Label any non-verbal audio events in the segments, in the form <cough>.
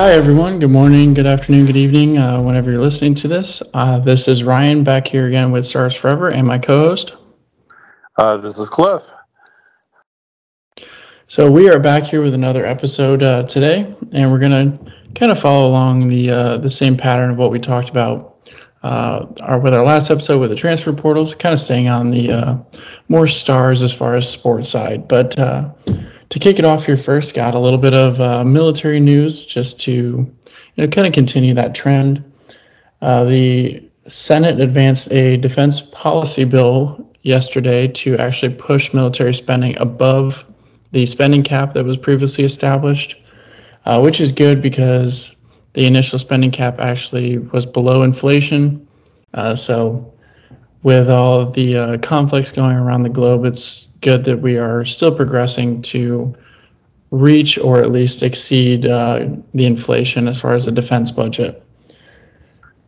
Hi, everyone. Good morning, good afternoon, good evening, uh, whenever you're listening to this. Uh, this is Ryan back here again with Stars Forever and my co host. Uh, this is Cliff. So, we are back here with another episode uh, today, and we're going to kind of follow along the, uh, the same pattern of what we talked about uh, our, with our last episode with the transfer portals, kind of staying on the more stars as far as sports side. But to kick it off here first, got a little bit of uh, military news just to you know kind of continue that trend. Uh, the Senate advanced a defense policy bill yesterday to actually push military spending above the spending cap that was previously established, uh, which is good because the initial spending cap actually was below inflation. Uh, so, with all the uh, conflicts going around the globe, it's good that we are still progressing to reach or at least exceed uh, the inflation as far as the defense budget.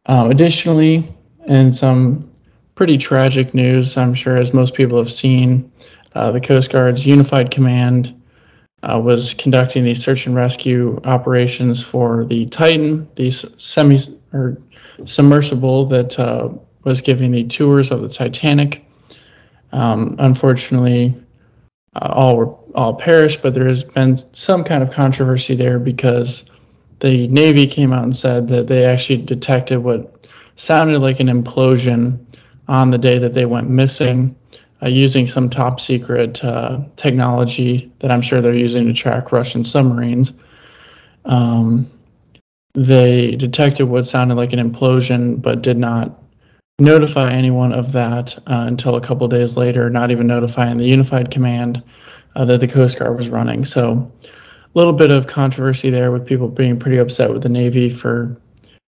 Um, additionally, in some pretty tragic news, I'm sure as most people have seen, uh, the Coast Guard's Unified Command uh, was conducting these search and rescue operations for the Titan, the semi or submersible that uh, was giving the tours of the Titanic. Um, unfortunately, uh, all were all perished, but there has been some kind of controversy there because the Navy came out and said that they actually detected what sounded like an implosion on the day that they went missing uh, using some top secret uh, technology that I'm sure they're using to track Russian submarines. Um, they detected what sounded like an implosion, but did not notify anyone of that uh, until a couple days later, not even notifying the unified command uh, that the Coast Guard was running. So, a little bit of controversy there with people being pretty upset with the Navy for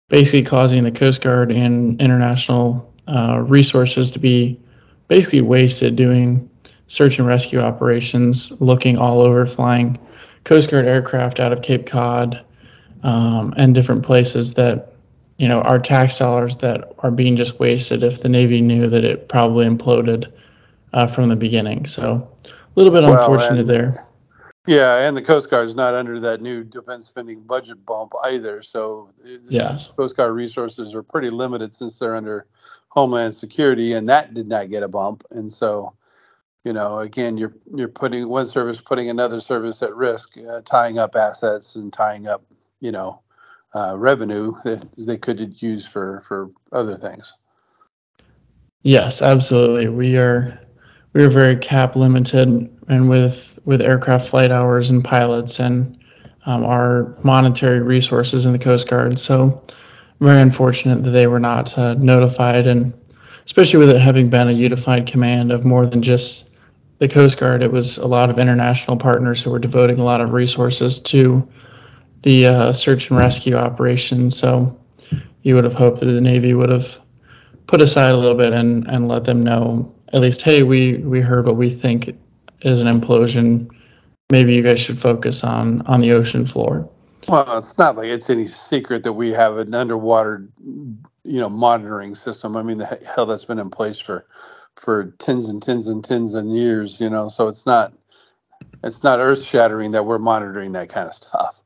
basically causing the Coast Guard and international uh, resources to be basically wasted doing search and rescue operations, looking all over, flying Coast Guard aircraft out of Cape Cod um, and different places that you know, our tax dollars that are being just wasted if the Navy knew that it probably imploded uh, from the beginning. So a little bit well, unfortunate and, there. Yeah, and the Coast Guard is not under that new defense spending budget bump either. So yeah, Coast Guard resources are pretty limited since they're under Homeland Security, and that did not get a bump. And so, you know, again, you're you're putting one service putting another service at risk, uh, tying up assets and tying up, you know, uh, revenue that they could use for for other things. Yes, absolutely. We are we are very cap limited, and with with aircraft flight hours and pilots and um, our monetary resources in the Coast Guard. So very unfortunate that they were not uh, notified, and especially with it having been a unified command of more than just the Coast Guard, it was a lot of international partners who were devoting a lot of resources to the uh, search and rescue operation. So you would have hoped that the Navy would have put aside a little bit and, and let them know at least, hey, we, we heard what we think is an implosion. Maybe you guys should focus on on the ocean floor. Well, it's not like it's any secret that we have an underwater, you know, monitoring system. I mean, the hell that's been in place for for tens and tens and tens and years, you know. So it's not it's not earth shattering that we're monitoring that kind of stuff.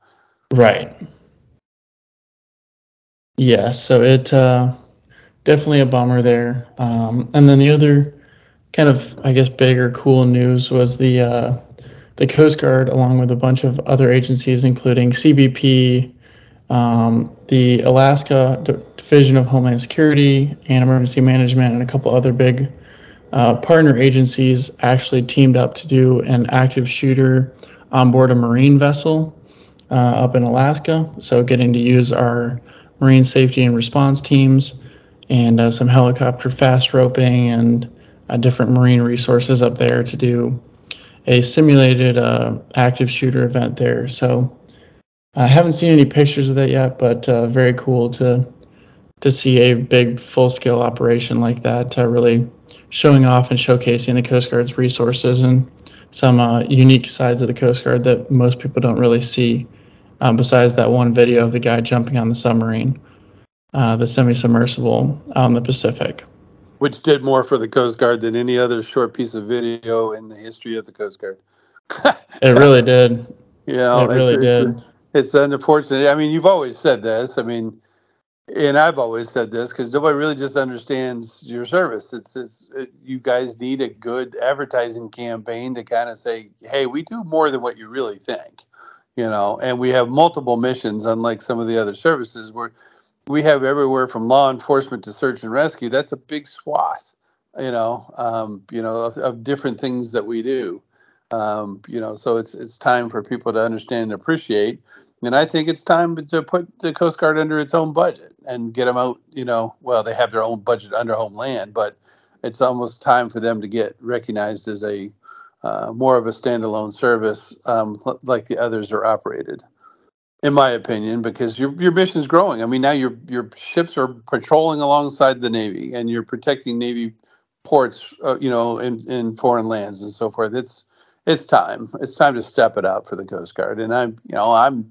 Right. Yeah, so it uh, definitely a bummer there. Um, and then the other kind of, I guess, bigger cool news was the uh, the Coast Guard, along with a bunch of other agencies, including CBP, um, the Alaska Division of Homeland Security and Emergency Management, and a couple other big uh, partner agencies, actually teamed up to do an active shooter on board a marine vessel uh, up in Alaska. So getting to use our marine safety and response teams and uh, some helicopter fast roping and uh, different marine resources up there to do a simulated uh, active shooter event there. So I haven't seen any pictures of that yet, but uh, very cool to to see a big full scale operation like that, uh, really showing off and showcasing the Coast Guard's resources and some unique sides of the Coast Guard that most people don't really see um, besides that one video of the guy jumping on the submarine, uh, the semi-submersible out in the Pacific. Which did more for the Coast Guard than any other short piece of video in the history of the Coast Guard. <laughs> it really did. Yeah, it really did. it's unfortunate. I mean, you've always said this. I mean, and I've always said this because nobody really just understands your service. It's it's it, you guys need a good advertising campaign to kind of say, hey, we do more than what you really think, you know. And we have multiple missions, unlike some of the other services where we have everywhere from law enforcement to search and rescue. That's a big swath, you know, um, you know, of, of, different things that we do. Um, you know, so it's it's time for people to understand and appreciate and I think it's time to put the Coast Guard under its own budget and get them out. You know, well, they have their own budget under Homeland, but it's almost time for them to get recognized as a uh, more of a standalone service, um, like the others are operated. In my opinion, because your your mission is growing. I mean, now your your ships are patrolling alongside the Navy, and you're protecting Navy ports, uh, you know, in in foreign lands and so forth. It's it's time. It's time to step it up for the Coast Guard, and I'm, you know, I'm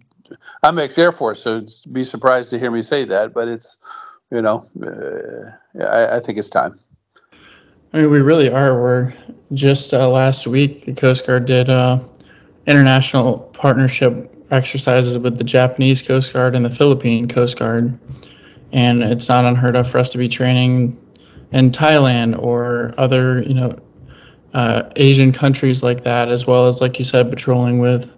I'm ex Air Force, so be surprised to hear me say that. But it's, you know, uh, I, I, think it's time. I mean, we really are. We're just uh, last week the Coast Guard did uh, international partnership exercises with the Japanese Coast Guard and the Philippine Coast Guard, and it's not unheard of for us to be training in Thailand or other, you know, uh, Asian countries like that, as well as, like you said, patrolling with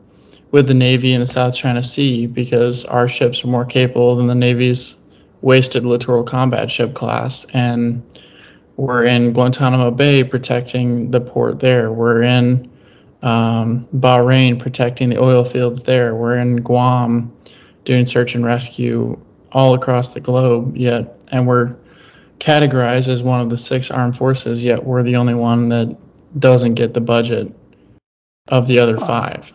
with the Navy in the South China Sea because our ships are more capable than the Navy's wasted littoral combat ship class. And we're in Guantanamo Bay protecting the port there. We're in um, Bahrain protecting the oil fields there. We're in Guam doing search and rescue all across the globe yet. And we're categorized as one of the six armed forces, yet we're the only one that doesn't get the budget of the other five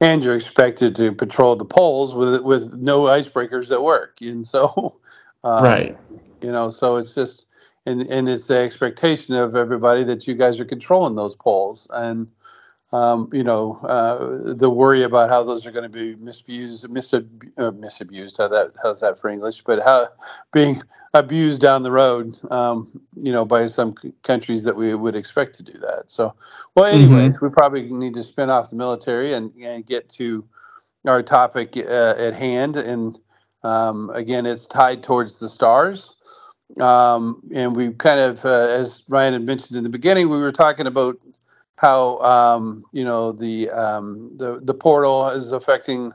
and you're expected to patrol the poles with with no icebreakers that work, and so <laughs> um, right, you know, so it's just and and it's the expectation of everybody that you guys are controlling those poles and. Um, you know, uh, the worry about how those are going to be misused, misab- uh, misabused. How that how's that for English? But how being abused down the road, um, you know, by some c- countries that we would expect to do that. So, well, anyway, mm-hmm. we probably need to spin off the military and, and get to our topic uh, at hand. And um, again, it's tied towards the stars. Um, and we kind of, uh, as Ryan had mentioned in the beginning, we were talking about how um, you know the um, the the portal is affecting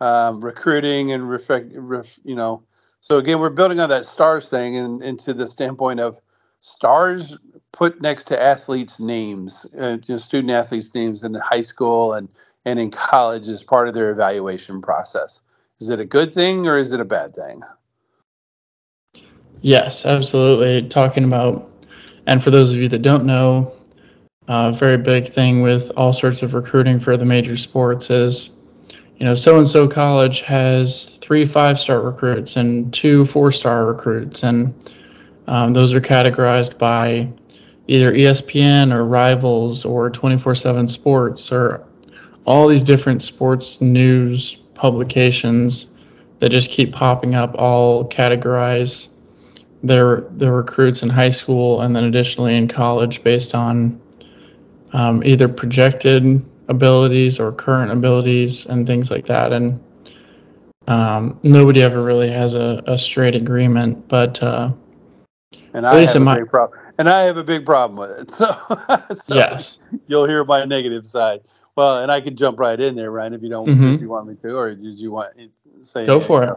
um, recruiting and reflect, ref, you know so again, we're building on that stars thing and into the standpoint of stars put next to athletes' names, uh, student athletes' names in high school and and in college as part of their evaluation process. Is it a good thing or is it a bad thing? Yes, absolutely. Talking about, and for those of you that don't know, a very big thing with all sorts of recruiting for the major sports is you know, so and so college has three five star recruits and two four star recruits, and um, those are categorized by either ESPN or Rivals or 24 7 Sports or all these different sports news publications that just keep popping up, all categorize their their recruits in high school and then additionally in college based on um, either projected abilities or current abilities and things like that. And um, nobody ever really has a, a straight agreement, but uh, and I have a my, big problem. And I have a big problem with it. <laughs> So, so yes, you'll hear my negative side. Well, and I can jump right in there, Ryan, if you don't, mm-hmm. if you want me to, or did you want to say? Go for it.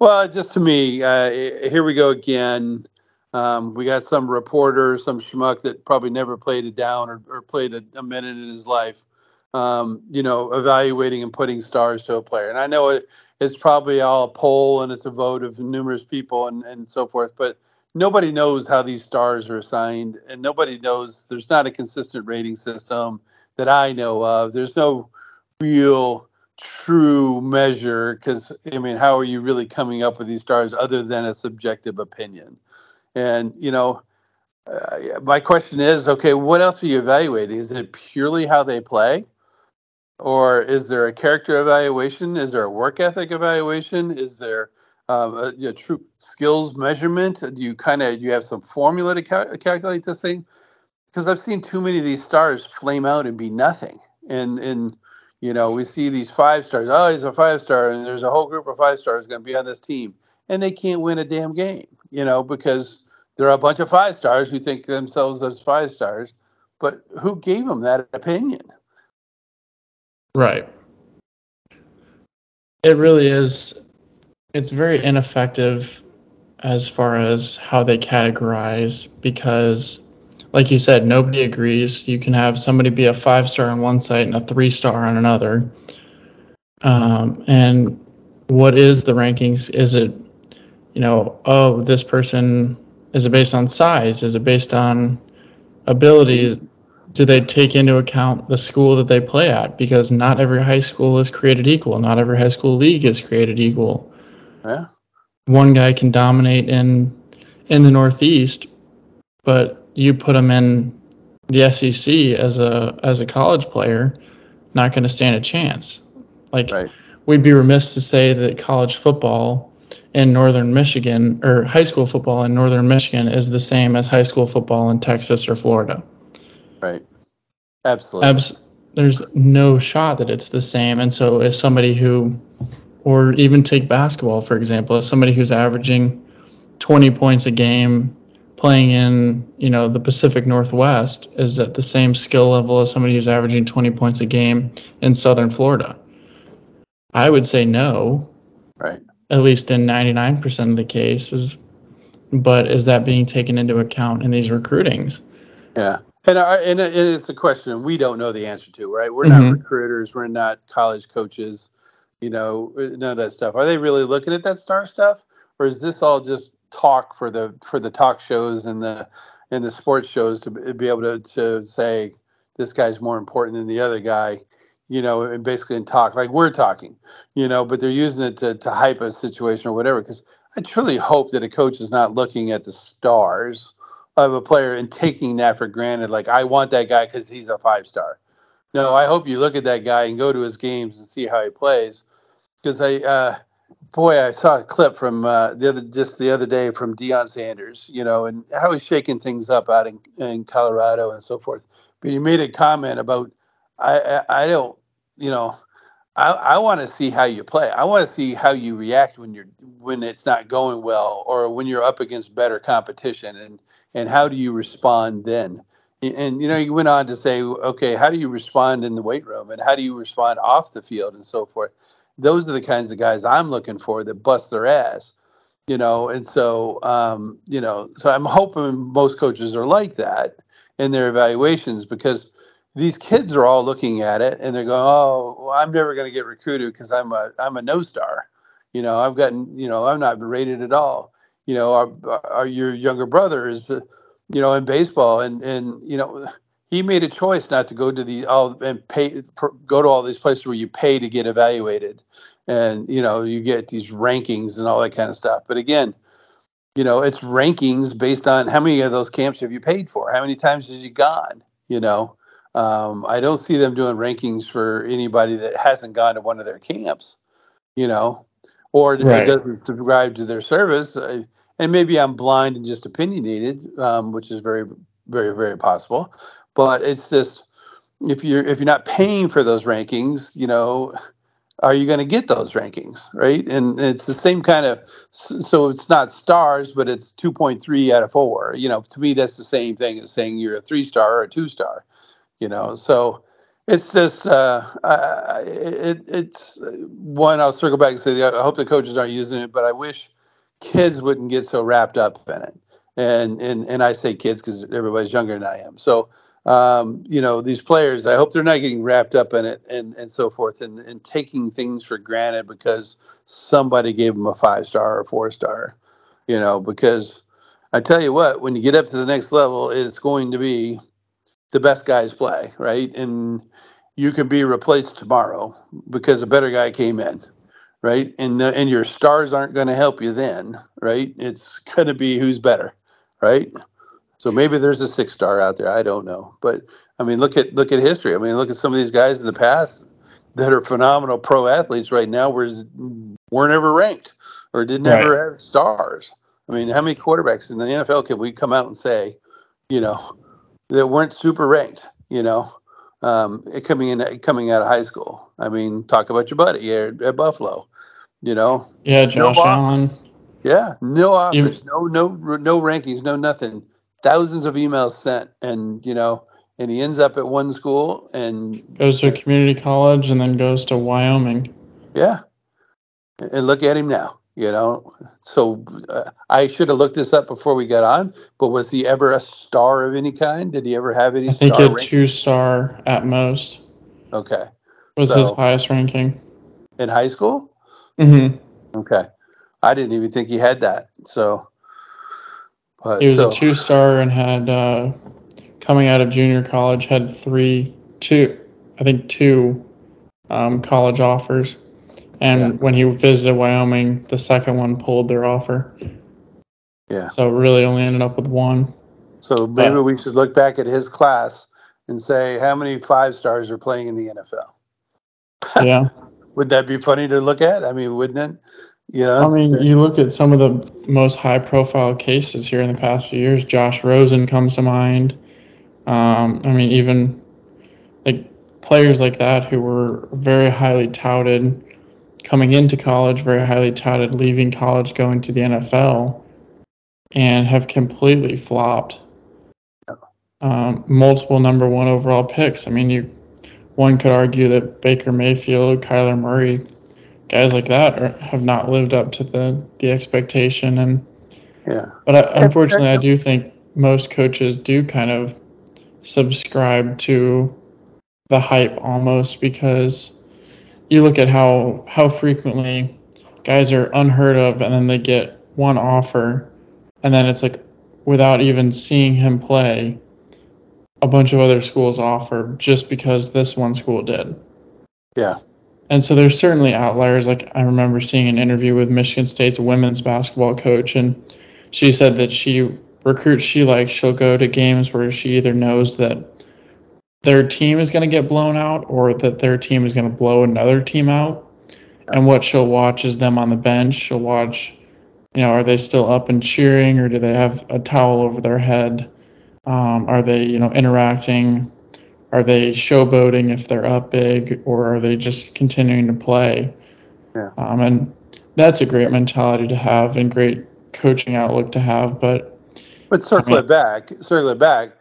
Well, just to me, uh, here we go again. Um, we got some reporter, some schmuck that probably never played it down or, or played a, a minute in his life um, you know, evaluating and putting stars to a player. And I know it, it's probably all a poll and it's a vote of numerous people and, and so forth, but nobody knows how these stars are assigned and nobody knows there's not a consistent rating system that I know of. There's no real true measure because I mean, how are you really coming up with these stars other than a subjective opinion? And, you know, uh, my question is okay, what else are you evaluating? Is it purely how they play? or is there a character evaluation? Is there a work ethic evaluation? Is there um, a, a, true skills measurement? Do you kind of you have some formula to cal- calculate this thing? Because I've seen too many of these stars flame out and be nothing. And and You know, we see these five stars. Oh, he's a five star, and there's a whole group of five stars going to be on this team, and they can't win a damn game. You know, because there are a bunch of five stars who think themselves as five stars, but who gave them that opinion? Right. It really is. It's very ineffective as far as how they categorize because like you said nobody agrees. You can have somebody be a five star on one site and a three star on another. Um, and what is the rankings? Is it you know oh this person is it based on size? Is it based on abilities do they take into account the school that they play at? Because not every high school is created equal. Not every high school league is created equal. Yeah. One guy can dominate in in the Northeast, but you put him in the SEC as a as a college player, not going to stand a chance. Like right. we'd be remiss to say that college football in northern Michigan or high school football in northern Michigan is the same as high school football in Texas or Florida. Right. Absolutely. Abs- there's no shot that it's the same. And so as somebody who or even take basketball for example as somebody who's averaging 20 points a game playing in you know the pacific northwest is at the same skill level as somebody who's averaging 20 points a game in southern florida. I would say no. Right. At least in 99% of the cases. But is that being taken into account in these recruitings? Yeah. And, our, and it's a question we don't know the answer to right? We're mm-hmm. not recruiters. We're not college coaches. You know, none of that stuff. Are they really looking at that star stuff, or is this all just talk for the for the talk shows and the and the sports shows to be able to to say this guy's more important than the other guy, you know, and basically in talk like we're talking, you know, but they're using it to to hype a situation or whatever. Because I truly hope that a coach is not looking at the stars of a player and taking that for granted. Like I want that guy because he's a five star. No, I hope you look at that guy and go to his games and see how he plays because I, uh, boy, I saw a clip from uh, the other just the other day from Deion Sanders, you know, and how he's shaking things up out in, in Colorado and so forth. But he made a comment about I, I, I don't, you know, I, I want to see how you play. I want to see how you react when you're when it's not going well or when you're up against better competition, and and how do you respond then? And you know, he went on to say, okay, how do you respond in the weight room, and how do you respond off the field, and so forth those are the kinds of guys I'm looking for that bust their ass, you know. And so, um, you know, so I'm hoping most coaches are like that in their evaluations because these kids are all looking at it and they're going, "Oh, well, I'm never going to get recruited because I'm a I'm a no star." You know, I've gotten, you know, I'm not rated at all. You know, our, our your younger brother is, uh, you know, in baseball, and and you know, he made a choice not to go to the all and pay go to all these places where you pay to get evaluated. And you know you get these rankings and all that kind of stuff. But again you know it's rankings based on how many of those camps have you paid for? How many times has you gone? You know um, i don't see them doing rankings for anybody that hasn't gone to one of their camps you know or right. doesn't subscribe to their service. Uh, and maybe i'm blind and just opinionated um, which is very very very possible but it's just if you're if you're not paying for those rankings, you know, are you going to get those rankings, right? And it's the same kind of so it's not stars, but it's 2.3 out of 4. You know, to me that's the same thing as saying you're a 3 star or a 2 star, you know. So it's just uh, uh, it, it's one I'll circle back and say I hope the coaches aren't using it, but I wish kids wouldn't get so wrapped up in it. And and and I say kids because everybody's younger than I am. So um, you know, these players, I hope they're not getting wrapped up in it and, and so forth and, and taking things for granted because somebody gave them a five star or four star, you know, because I tell you what, when you get up to the next level, it's going to be the best guys play, right? And you can be replaced tomorrow because a better guy came in, right? And the, and your stars aren't going to help you then, right? It's going to be who's better, right? So maybe there's a six star out there. I don't know, but I mean, look at look at history. I mean, look at some of these guys in the past that are phenomenal pro athletes right now, were weren't ever ranked or didn't right. ever have stars. I mean, how many quarterbacks in the NFL can we come out and say, you know, that weren't super ranked? You know, um, coming in coming out of high school. I mean, talk about your buddy at, at Buffalo. You know. Yeah, Josh no Allen. Yeah, no offers, no no no rankings, no nothing. Thousands of emails sent, and you know, and he ends up at one school and goes to a community college and then goes to Wyoming. Yeah, and look at him now. You know, so uh, I should have looked this up before we got on. But was he ever a star of any kind? Did he ever have any? I think a two star at most. Okay. Was so, his highest ranking in high school? Mm-hmm. Okay, I didn't even think he had that. So. But, he was so. a two star and had uh, coming out of junior college had three, two, I think two um, college offers. And yeah. when he visited Wyoming, the second one pulled their offer. Yeah. So really only ended up with one. So maybe but, we should look back at his class and say how many five stars are playing in the NFL. <laughs> yeah. Would that be funny to look at? I mean, wouldn't it? Know, I mean, you look at some of the most high-profile cases here in the past few years. Josh Rosen comes to mind. Um, I mean, even like players like that who were very highly touted coming into college, very highly touted, leaving college, going to the NFL, and have completely flopped. Um, multiple number one overall picks. I mean, you one could argue that Baker Mayfield, Kyler Murray, guys like that are, have not lived up to the the expectation. And yeah, but I, unfortunately, I do think most coaches do kind of subscribe to the hype almost because you look at how how frequently guys are unheard of and then they get one offer and then it's like without even seeing him play a bunch of other schools offer just because this one school did. Yeah. And so there's certainly outliers. Like I remember seeing an interview with Michigan State's women's basketball coach, and she said that she recruits she likes, she'll go to games where she either knows that their team is going to get blown out or that their team is going to blow another team out. And what she'll watch is them on the bench. She'll watch, you know, are they still up and cheering or do they have a towel over their head? Um, are they, you know, interacting? Are they showboating if they're up big or are they just continuing to play? Yeah. Um, and that's a great mentality to have and great coaching outlook to have. But but circle I mean, it back, circle it back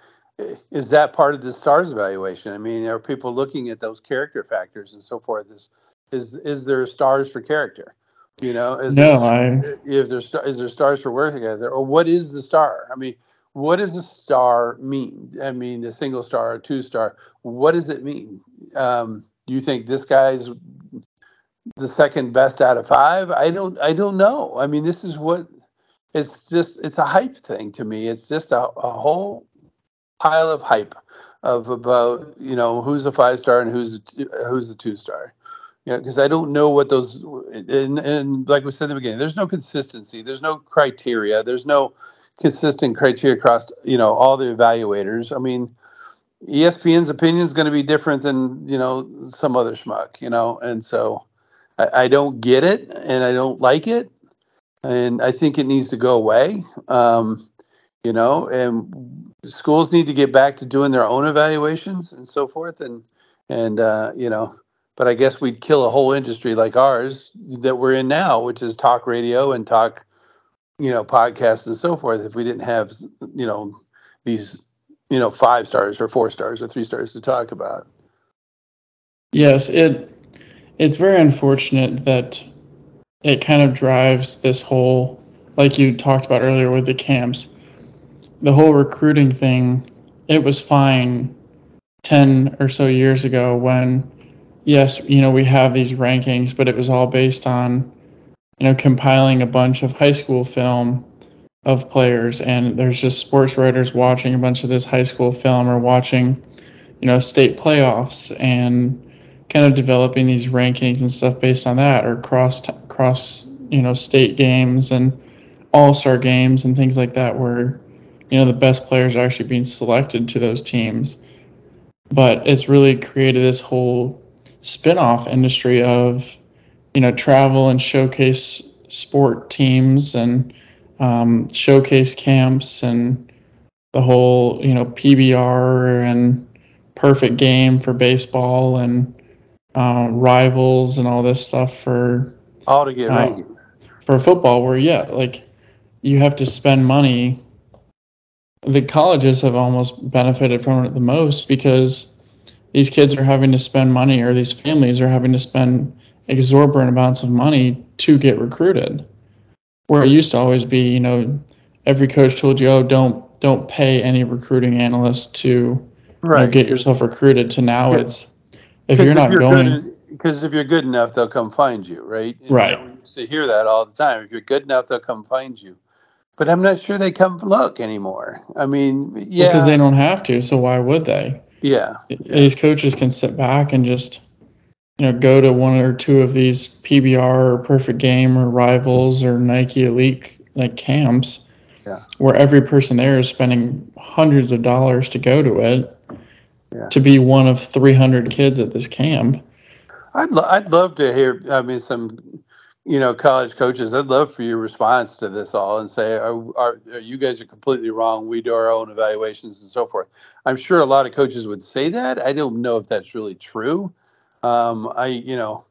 is that part of the stars evaluation? I mean, are people looking at those character factors and so forth? Is is is there stars for character? You know, is no, there, I, if there's is there stars for work together, or what is the star? I mean, what does the star mean? I mean, a single star, a two star. What does it mean? Um, do you think this guy's the second best out of five? I don't. I don't know. I mean, this is what it's just. It's a hype thing to me. It's just a, a whole pile of hype of about you know who's a five star and who's who's a two star. You know, because I don't know what those and, and like we said in the beginning, there's no consistency, there's no criteria, there's no consistent criteria across you know all the evaluators. I mean, ESPN's opinion is going to be different than you know some other schmuck, you know, and so I, I don't get it and I don't like it, and I think it needs to go away. Um, you know, and schools need to get back to doing their own evaluations and so forth and and uh, you know but i guess we'd kill a whole industry like ours that we're in now which is talk radio and talk you know podcasts and so forth if we didn't have you know these you know five stars or four stars or three stars to talk about. Yes it it's very unfortunate that it kind of drives this whole like you talked about earlier with the camps the whole recruiting thing, it was fine 10 or so years ago when, yes, you know, we have these rankings, but it was all based on, you know, compiling a bunch of high school film of players. And there's just sports writers watching a bunch of this high school film or watching, you know, state playoffs and kind of developing these rankings and stuff based on that or cross, cross, you know, state games and all star games and things like that where you know the best players are actually being selected to those teams but it's really created this whole spin-off industry of you know travel and showcase sport teams and um, showcase camps and the whole you know PBR and perfect game for baseball and uh, rivals and all this stuff for all to get uh, for football where yeah like you have to spend money. The colleges have almost benefited from it the most because these kids are having to spend money or these families are having to spend exorbitant amounts of money to get recruited where it used to always be you know every coach told you oh don't don't pay any recruiting analyst to you know, Right. get yourself recruited to now Yeah. it's if you're not going because if you're good enough, they'll come find you, right? And, Right. You used to hear that all the time. If you're good enough, they'll come find you. But I'm not sure they come look anymore. I mean, yeah, because they don't have to so why would they yeah, these coaches can sit back and just you know go to one or two of these PBR or perfect game or rivals or Nike elite like camps Yeah. where every person there is spending hundreds of dollars to go to it Yeah. to be one of 300 kids at this camp I'd lo- I'd love to hear. I mean, some you know college coaches. I'd love for your response to this all and say, are, are, are you guys are completely wrong? We do our own evaluations and so forth. I'm sure a lot of coaches would say that. I don't know if that's really true. Um, I you know,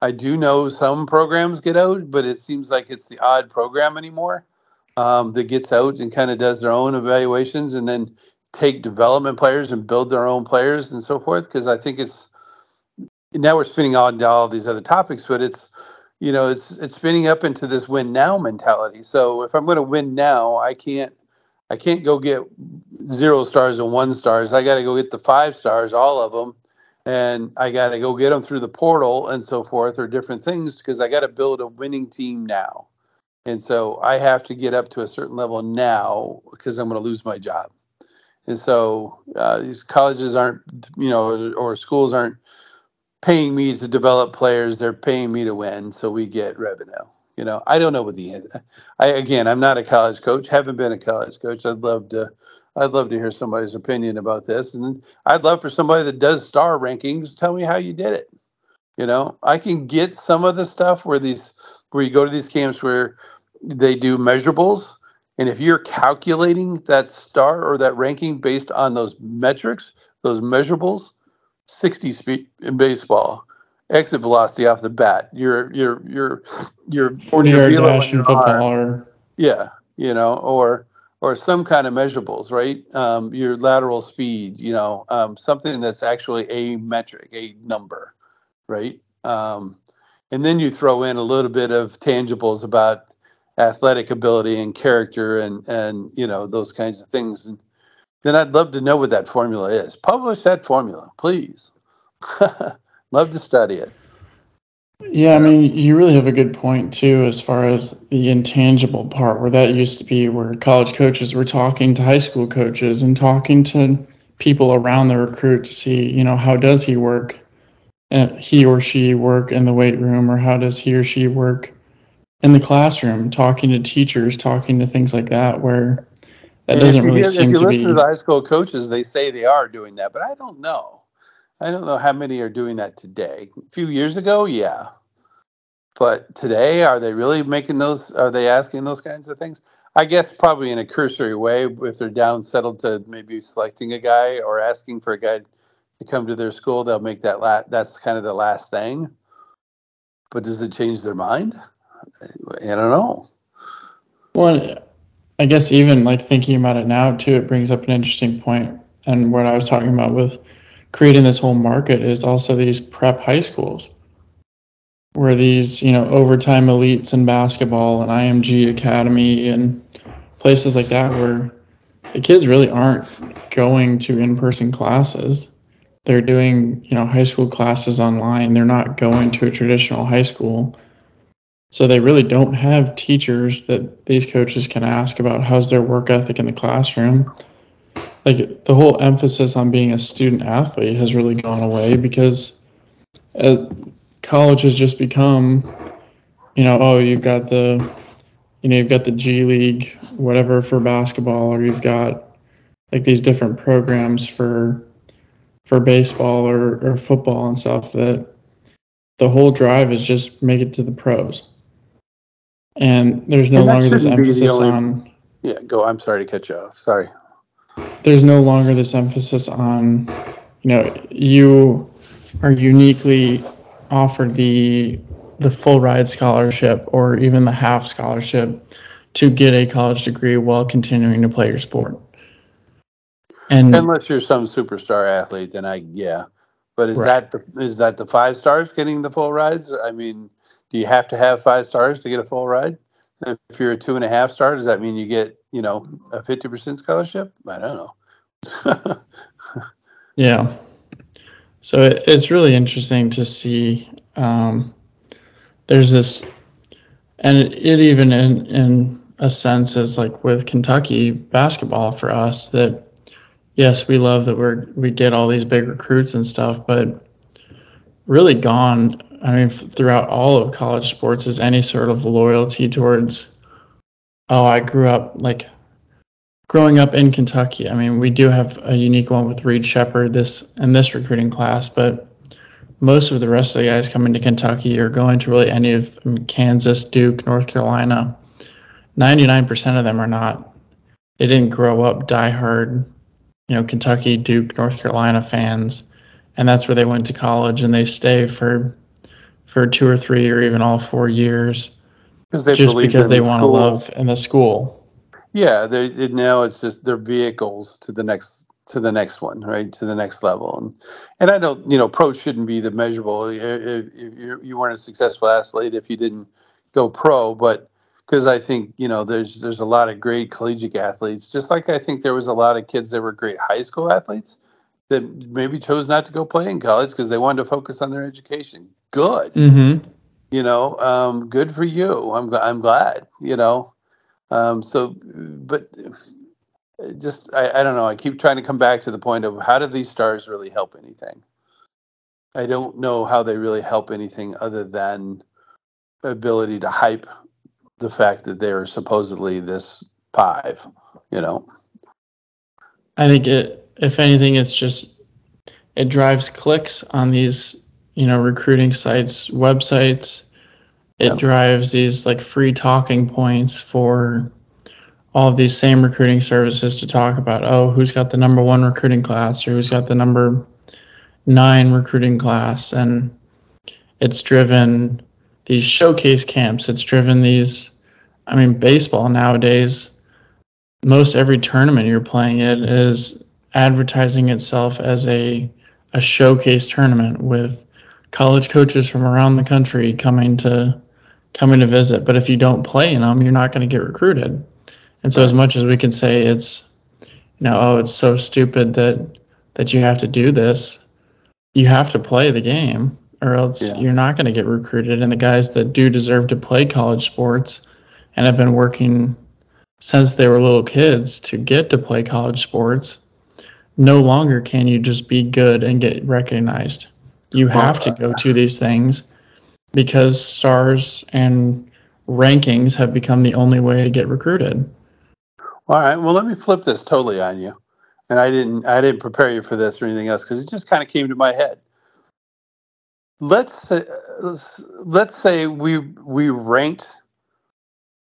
I do know some programs get out, but it seems like it's the odd program anymore um, that gets out and kind of does their own evaluations and then take development players and build their own players and so forth. Because I think it's now we're spinning on to all these other topics, but it's you know it's it's spinning up into this win now mentality. So if I'm going to win now, I can't I can't go get zero stars and one stars. I got to go get the five stars, all of them, and I got to go get them through the portal and so forth or different things because I got to build a winning team now. And so I have to get up to a certain level now because I'm going to lose my job. And so uh, these colleges aren't, you know, or schools aren't paying me to develop players. They're paying me to win, so we get revenue. You know, I don't know what the I again, I'm not a college coach. Haven't been a college coach. I'd love to. I'd love to hear somebody's opinion about this, and I'd love for somebody that does star rankings tell me how you did it. You know, I can get some of the stuff where these where you go to these camps where they do measurables, and if you're calculating that star or that ranking based on those metrics, those measurables, 60 speed in baseball, exit velocity off the bat, your your your your 40 your yard dash in football or Yeah, you know, or or some kind of measurables, right? Um, your lateral speed, you know, um, something that's actually a metric, a number, right? Um, and then you throw in a little bit of tangibles about athletic ability and character and and you know those kinds of things. And then I'd love to know what that formula is. Publish that formula, please. <laughs> love to study it. Yeah, I mean, you really have a good point too, as far as the intangible part, where that used to be where college coaches were talking to high school coaches and talking to people around the recruit to see, you know, how does he work, and he or she work in the weight room, or how does he or she work in the classroom, talking to teachers, talking to things like that, where that And doesn't really seem if you to listen be. to the high school coaches, they say they are doing that, but I don't know. I don't know how many are doing that today. A few years ago, yeah. But today, are they really making those? Are they asking those kinds of things? I guess probably in a cursory way, if they're down settled to maybe selecting a guy or asking for a guy to come to their school, they'll make that That's kind of the last thing. But does it change their mind? I don't know. Well, I guess even like thinking about it now too, it brings up an interesting. And what I was talking about with creating this whole market is also these prep high schools, where these you know overtime elites in basketball and IMG Academy and places like that, where the kids really aren't going to in-person classes. They're doing you know high school classes online. They're not going to a traditional high school. So they really don't have teachers that these coaches can ask about how's their work ethic in the classroom. Like the whole emphasis on being a student athlete has really gone away because uh, college has just become, you know, oh, you've got the, you know, you've got the G League, whatever for basketball, or you've got like these different programs for for baseball or, or football and stuff that the whole drive is just make it to the pros and there's no And longer this shouldn't be the emphasis only- on Yeah, go. I'm sorry to cut you off. Sorry. There's no longer this emphasis on you know, you are uniquely offered the the full ride scholarship or even the half scholarship to get a college degree while continuing to play your sport. And unless you're some superstar athlete, then I yeah. But is right. that the, is that the five stars getting the full rides? I mean, do you have to have five stars to get a full ride? If you're a two and a half star, does that mean you get you know a fifty percent scholarship? I don't know. <laughs> yeah. So it, it's really interesting to see. Um, there's this, and it, it even in in a sense is like with Kentucky basketball for us that yes, we love that we're we get all these big recruits and stuff, but really gone. I mean, throughout all of college sports is any sort of loyalty towards. Oh, I grew up like growing up in Kentucky. I mean, we do have a unique one with Reed Sheppard this in this recruiting class, but most of the rest of the guys coming to Kentucky are going to really any of um, Kansas, Duke, North Carolina. 99% of them are not. They didn't grow up diehard you know, Kentucky, Duke, North Carolina fans, and that's where they went to college and they stay for for two or three or even all four years just because they want to love in the school. Yeah, they now it's just their vehicles to the next to the next one, right? To the next level. And and I don't, you know, pro shouldn't be the measurable. If, if you weren't a successful athlete if you didn't go pro, but because I think you know there's there's a lot of great collegiate athletes, just like I think there was a lot of kids that were great high school athletes that maybe chose not to go play in college because they wanted to focus on their education. Good, mm-hmm. You know, um, good for you. I'm I'm glad, you know. Um, so, but just I, I don't know. I keep trying to come back to the point of how do these stars really help anything? I don't know how they really help anything other than ability to hype the fact that they're supposedly this five, you know. I think it, if anything, it's just it drives clicks on these, you know, recruiting sites, websites. It yeah. drives these like free talking points for all of these same recruiting services to talk about. Oh, who's got the number one recruiting class, or who's got the number nine recruiting class, and it's driven these showcase camps. It's driven these I mean, baseball nowadays, most every tournament you're playing it is advertising itself as a a showcase tournament with college coaches from around the country coming to coming to visit. But if you don't play in them, you're not going to get recruited. And so, as much as we can say it's, you know, oh, it's so stupid that that you have to do this, you have to play the game, or else yeah. you're not going to get recruited. And the guys that do deserve to play college sports and have been working since they were little kids to get to play college sports, no longer can you just be good and get recognized. You have to go to these things because stars and rankings have become the only way to get recruited. All right. Well, let me flip this totally on you. And I didn't I didn't prepare you for this or anything else because it just kind of came to my head. Let's say, let's say we we ranked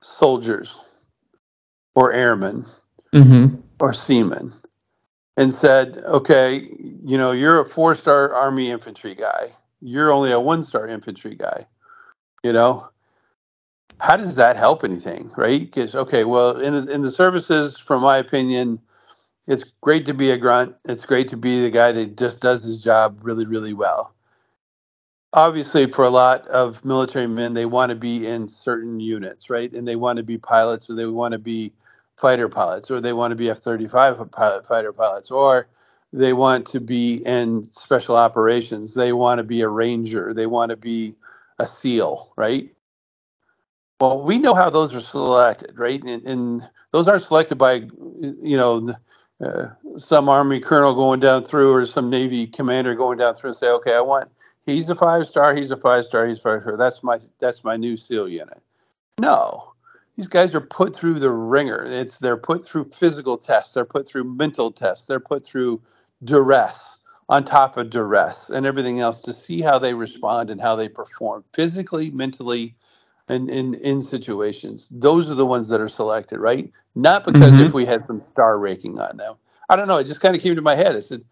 soldiers or airmen mm-hmm. or seamen and said, okay, you know, you're a four star Army infantry guy. You're only a one star infantry guy. You know, how does that help anything, right? Because, okay, well, in the, in the services, from my opinion, it's great to be a grunt. It's great to be the guy that just does his job really, really well obviously for a lot of military men they want to be in certain units right and they want to be pilots or they want to be fighter pilots or they want to be f-35 pilot, fighter pilots or they want to be in special operations they want to be a ranger they want to be a seal right well we know how those are selected right and, and those aren't selected by you know uh, some army colonel going down through or some navy commander going down through and say okay i want he's a five star, he's a five star, he's five star. That's my that's my new SEAL unit. No. These guys are put through the ringer. It's they're put through physical tests, they're put through mental tests, they're put through duress on top of duress and everything else to see how they respond and how they perform physically, mentally, and in, in situations. Those are the ones that are selected, right? Not because mm-hmm. if we had some star ranking on them. I don't know. It just kind of came to my head. I said,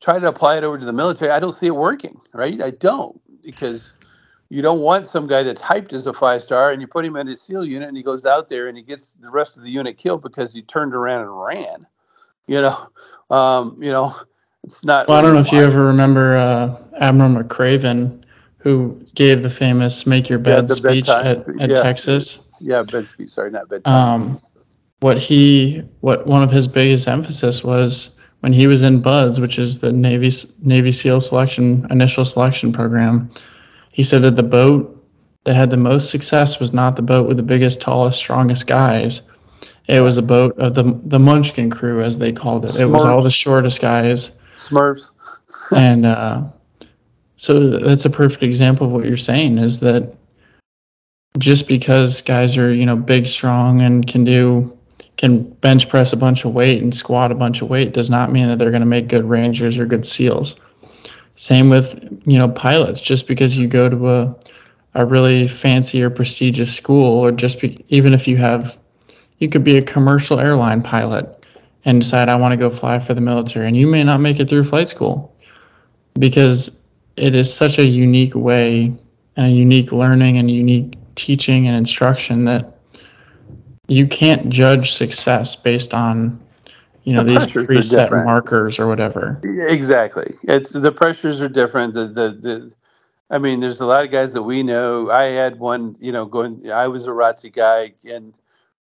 try to apply it over to the military, I don't see it working, right? I don't because you don't want some guy that's hyped as a five star and you put him in a SEAL unit and he goes out there and he gets the rest of the unit killed because he turned around and ran. You know, um, you know, it's not. Well, I don't know if you ever remember uh, Admiral McRaven, who gave the famous "Make Your Bed" the speech bedtime- at, at yeah. Texas. Yeah, bed speed. Sorry, not bed. Um, what he, what one of his biggest emphasis was when he was in BUD/S, which is the Navy Navy SEAL selection initial selection program. He said that the boat that had the most success was not the boat with the biggest, tallest, strongest guys. It was a boat of the the Munchkin crew, as they called it. It was all the shortest guys Smurfs. <laughs> and uh, so that's a perfect example of what you're saying is that just because guys are you know big strong and can do can bench press a bunch of weight and squat a bunch of weight does not mean that they're going to make good rangers or good seals same with you know pilots. Just because you go to a a really fancy or prestigious school or just be, even if you have you could be a commercial airline pilot and decide I want to go fly for the military. And you may not make it through flight school because it is such a unique way and a unique learning and unique teaching and instruction that you can't judge success based on you know The these preset different. markers or whatever Exactly. It's the pressures are different. The, the the I mean, there's a lot of guys that we know. I had one, you know, going. I was a ROTC guy, and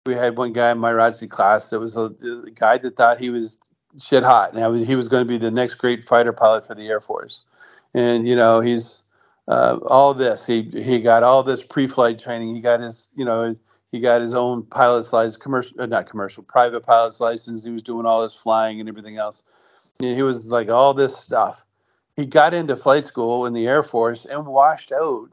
we had one guy in my ROTC class that was a, a guy that thought he was shit hot, and I was, he was going to be the next great fighter pilot for the Air Force. And you know, he's uh, all this. He he got all this pre-flight training. He got his, you know, he got his own pilot's license, commercial, uh, not commercial, private pilot's license. He was doing all this flying and everything else. Yeah, he was like all this stuff. He got into flight school in the Air Force and washed out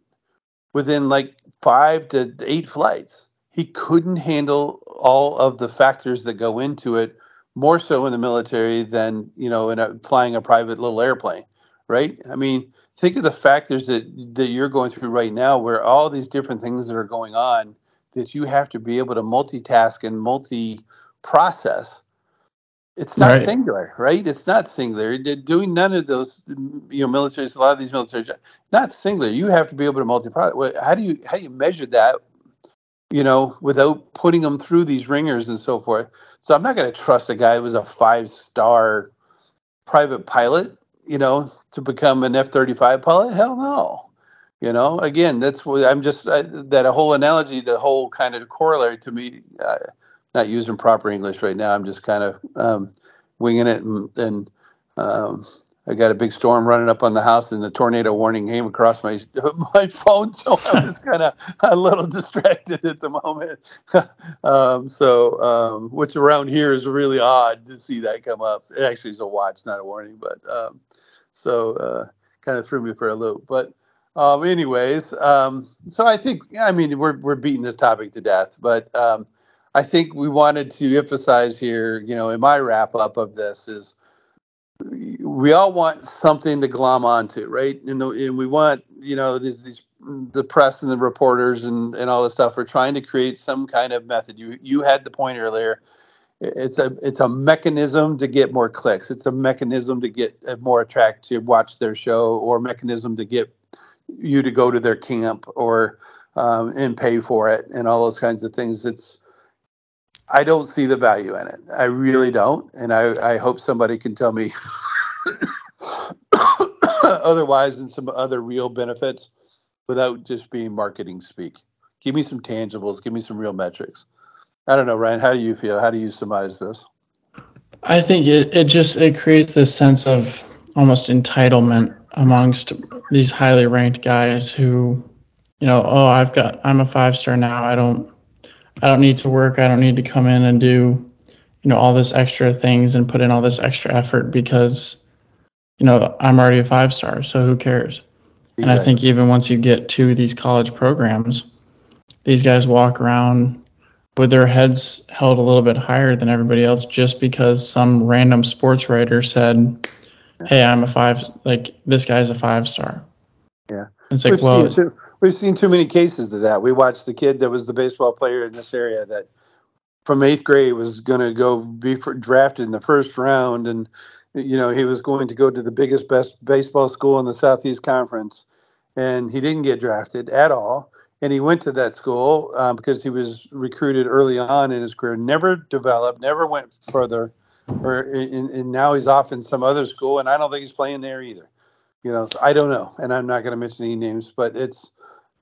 within like five to eight flights. He couldn't handle all of the factors that go into it, more so in the military than you know in a, flying a private little airplane, right? I mean, think of the factors that that you're going through right now, where all these different things that are going on that you have to be able to multitask and multi-process it's not Right. singular, right? It's not singular. They're doing none of those, you know, military. A lot of these military, jobs, not singular. You have to be able to multi-process How do you how do you measure that? You know, without putting them through these ringers and so forth. So I'm not going to trust a guy who was a five star private pilot, you know, to become an F-35 pilot. Hell no. You know, again, that's what I'm just I, that whole analogy, the whole kind of corollary to me. Uh, not used in proper English right now. I'm just kind of um, winging it, and, and um, I got a big storm running up on the house, and the tornado warning came across my <laughs> my phone, so I was <laughs> kind of a little distracted at the moment. <laughs> um, so, um, which around here is really odd to see that come up. It actually is a watch, not a warning, but um, so uh, kind of threw me for a loop. But um, anyways, um, so I think I mean we're we're beating this topic to death, but um, I think we wanted to emphasize here, you know, in my wrap up of this is we all want something to glom onto, right? And, the, and we want, you know, these, these the press and the reporters and, and all this stuff. We're trying to create some kind of method. You you had the point earlier. It's a it's a mechanism to get more clicks. It's a mechanism to get uh, more attract to watch their show, or mechanism to get you to go to their camp or um, and pay for it and all those kinds of things. It's I don't see the value in it. I really don't, and I, I hope somebody can tell me <coughs> otherwise and some other real benefits without just being marketing speak. Give me some tangibles. Give me some real metrics. I don't know, Ryan. How do you feel? How do you surmise this? I think it, it just it creates this sense of almost entitlement amongst these highly ranked guys who, you know, oh, I've got I'm a five star now. I don't I don't need to work. I don't need to come in and do, you know, all this extra things and put in all this extra effort because, you know, I'm already a five star. So who cares? And I think even once you get to these college programs, these guys walk around with their heads held a little bit higher than everybody else just because some random sports writer said, "Hey, I'm a five. Like this guy's a five star." Yeah. It's like, we've well, seen too, we've seen too many cases of that. We watched the kid that was the baseball player in this area that from eighth grade was going to go be drafted in the first round, and you know, he was going to go to the biggest, best baseball school in the Southeast Conference, and he didn't get drafted at all. And he went to that school uh, because he was recruited early on in his career, never developed, never went further, or and now he's off in some other school, and I don't think he's playing there either. You know, so I don't know, and I'm not going to mention any names, but it's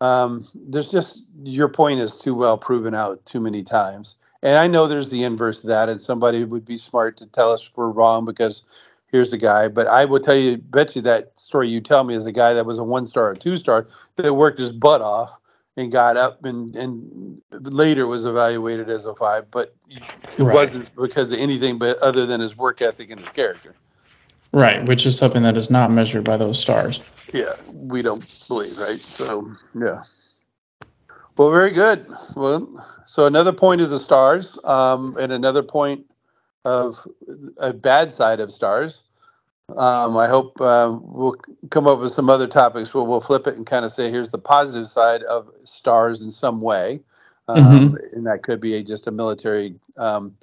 um, there's just your point is too well proven out too many times. And I know there's the inverse of that, and somebody would be smart to tell us we're wrong because here's the guy. But I will tell you, bet you that story you tell me is a guy that was a one star or two star that worked his butt off and got up and and later was evaluated as a five, but it right. wasn't because of anything but other than his work ethic and his character. Right, which is something that is not measured by those stars. Yeah, we don't believe, right? So, yeah. Well, very good. Well, so another point of the stars, um, and another point of a bad side of stars. Um, I hope uh, we'll come up with some other topics where we'll flip it and kind of say, here's the positive side of stars in some way, um, mm-hmm. and that could be a, just a military um,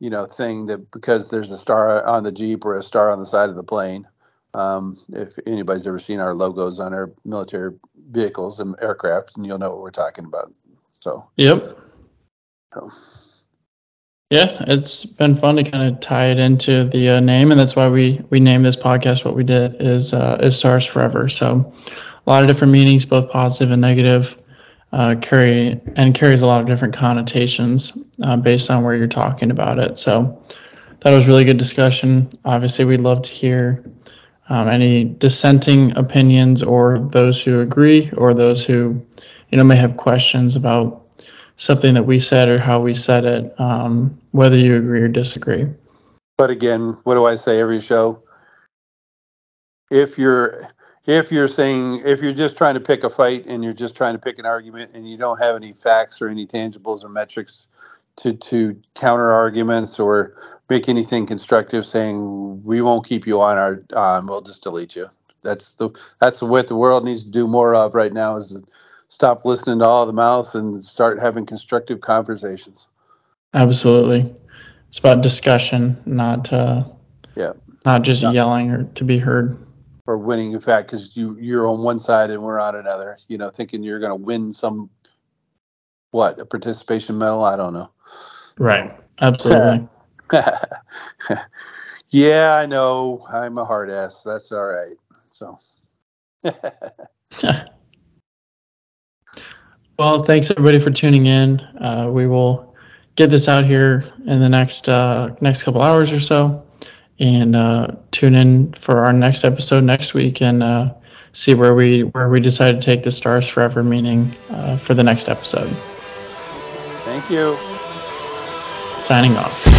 you know thing that because there's a star on the Jeep or a star on the side of the plane. Um, if anybody's ever seen our logos on our military vehicles and aircraft, and you'll know what we're talking about. So. Yep. So. Yeah, it's been fun to kind of tie it into the uh, name, and that's why we we named this podcast what we did is uh, is Stars Forever. So, a lot of different meanings, both positive and negative uh, carry and carries a lot of different connotations uh, based on where you're talking about it. So that was really good discussion. Obviously, we'd love to hear um, any dissenting opinions or those who agree or those who you know may have questions about something that we said or how we said it, um, whether you agree or disagree. But again, what do I say every show? If you're if you're saying if you're just trying to pick a fight and you're just trying to pick an argument and you don't have any facts or any tangibles or metrics to to counter arguments or make anything constructive saying we won't keep you on our um, we'll just delete you that's the that's the what the world needs to do more of right now is stop listening to all the mouths and start having constructive conversations. Absolutely. It's about discussion not uh yeah. not just not, yelling or to be heard. Or winning. In fact because you you're on one side and we're on another you know thinking you're going to win some what a participation medal? I don't know. Right. Absolutely. <laughs> Yeah i know. I'm a hard ass. That's all right. So <laughs> <laughs> well thanks everybody for tuning in uh, we will get this out here in the next uh, next couple hours or so and uh, tune in for our next episode next week and uh, see where we where we decide to take the stars forever meaning uh, for the next episode. Thank you. Signing off.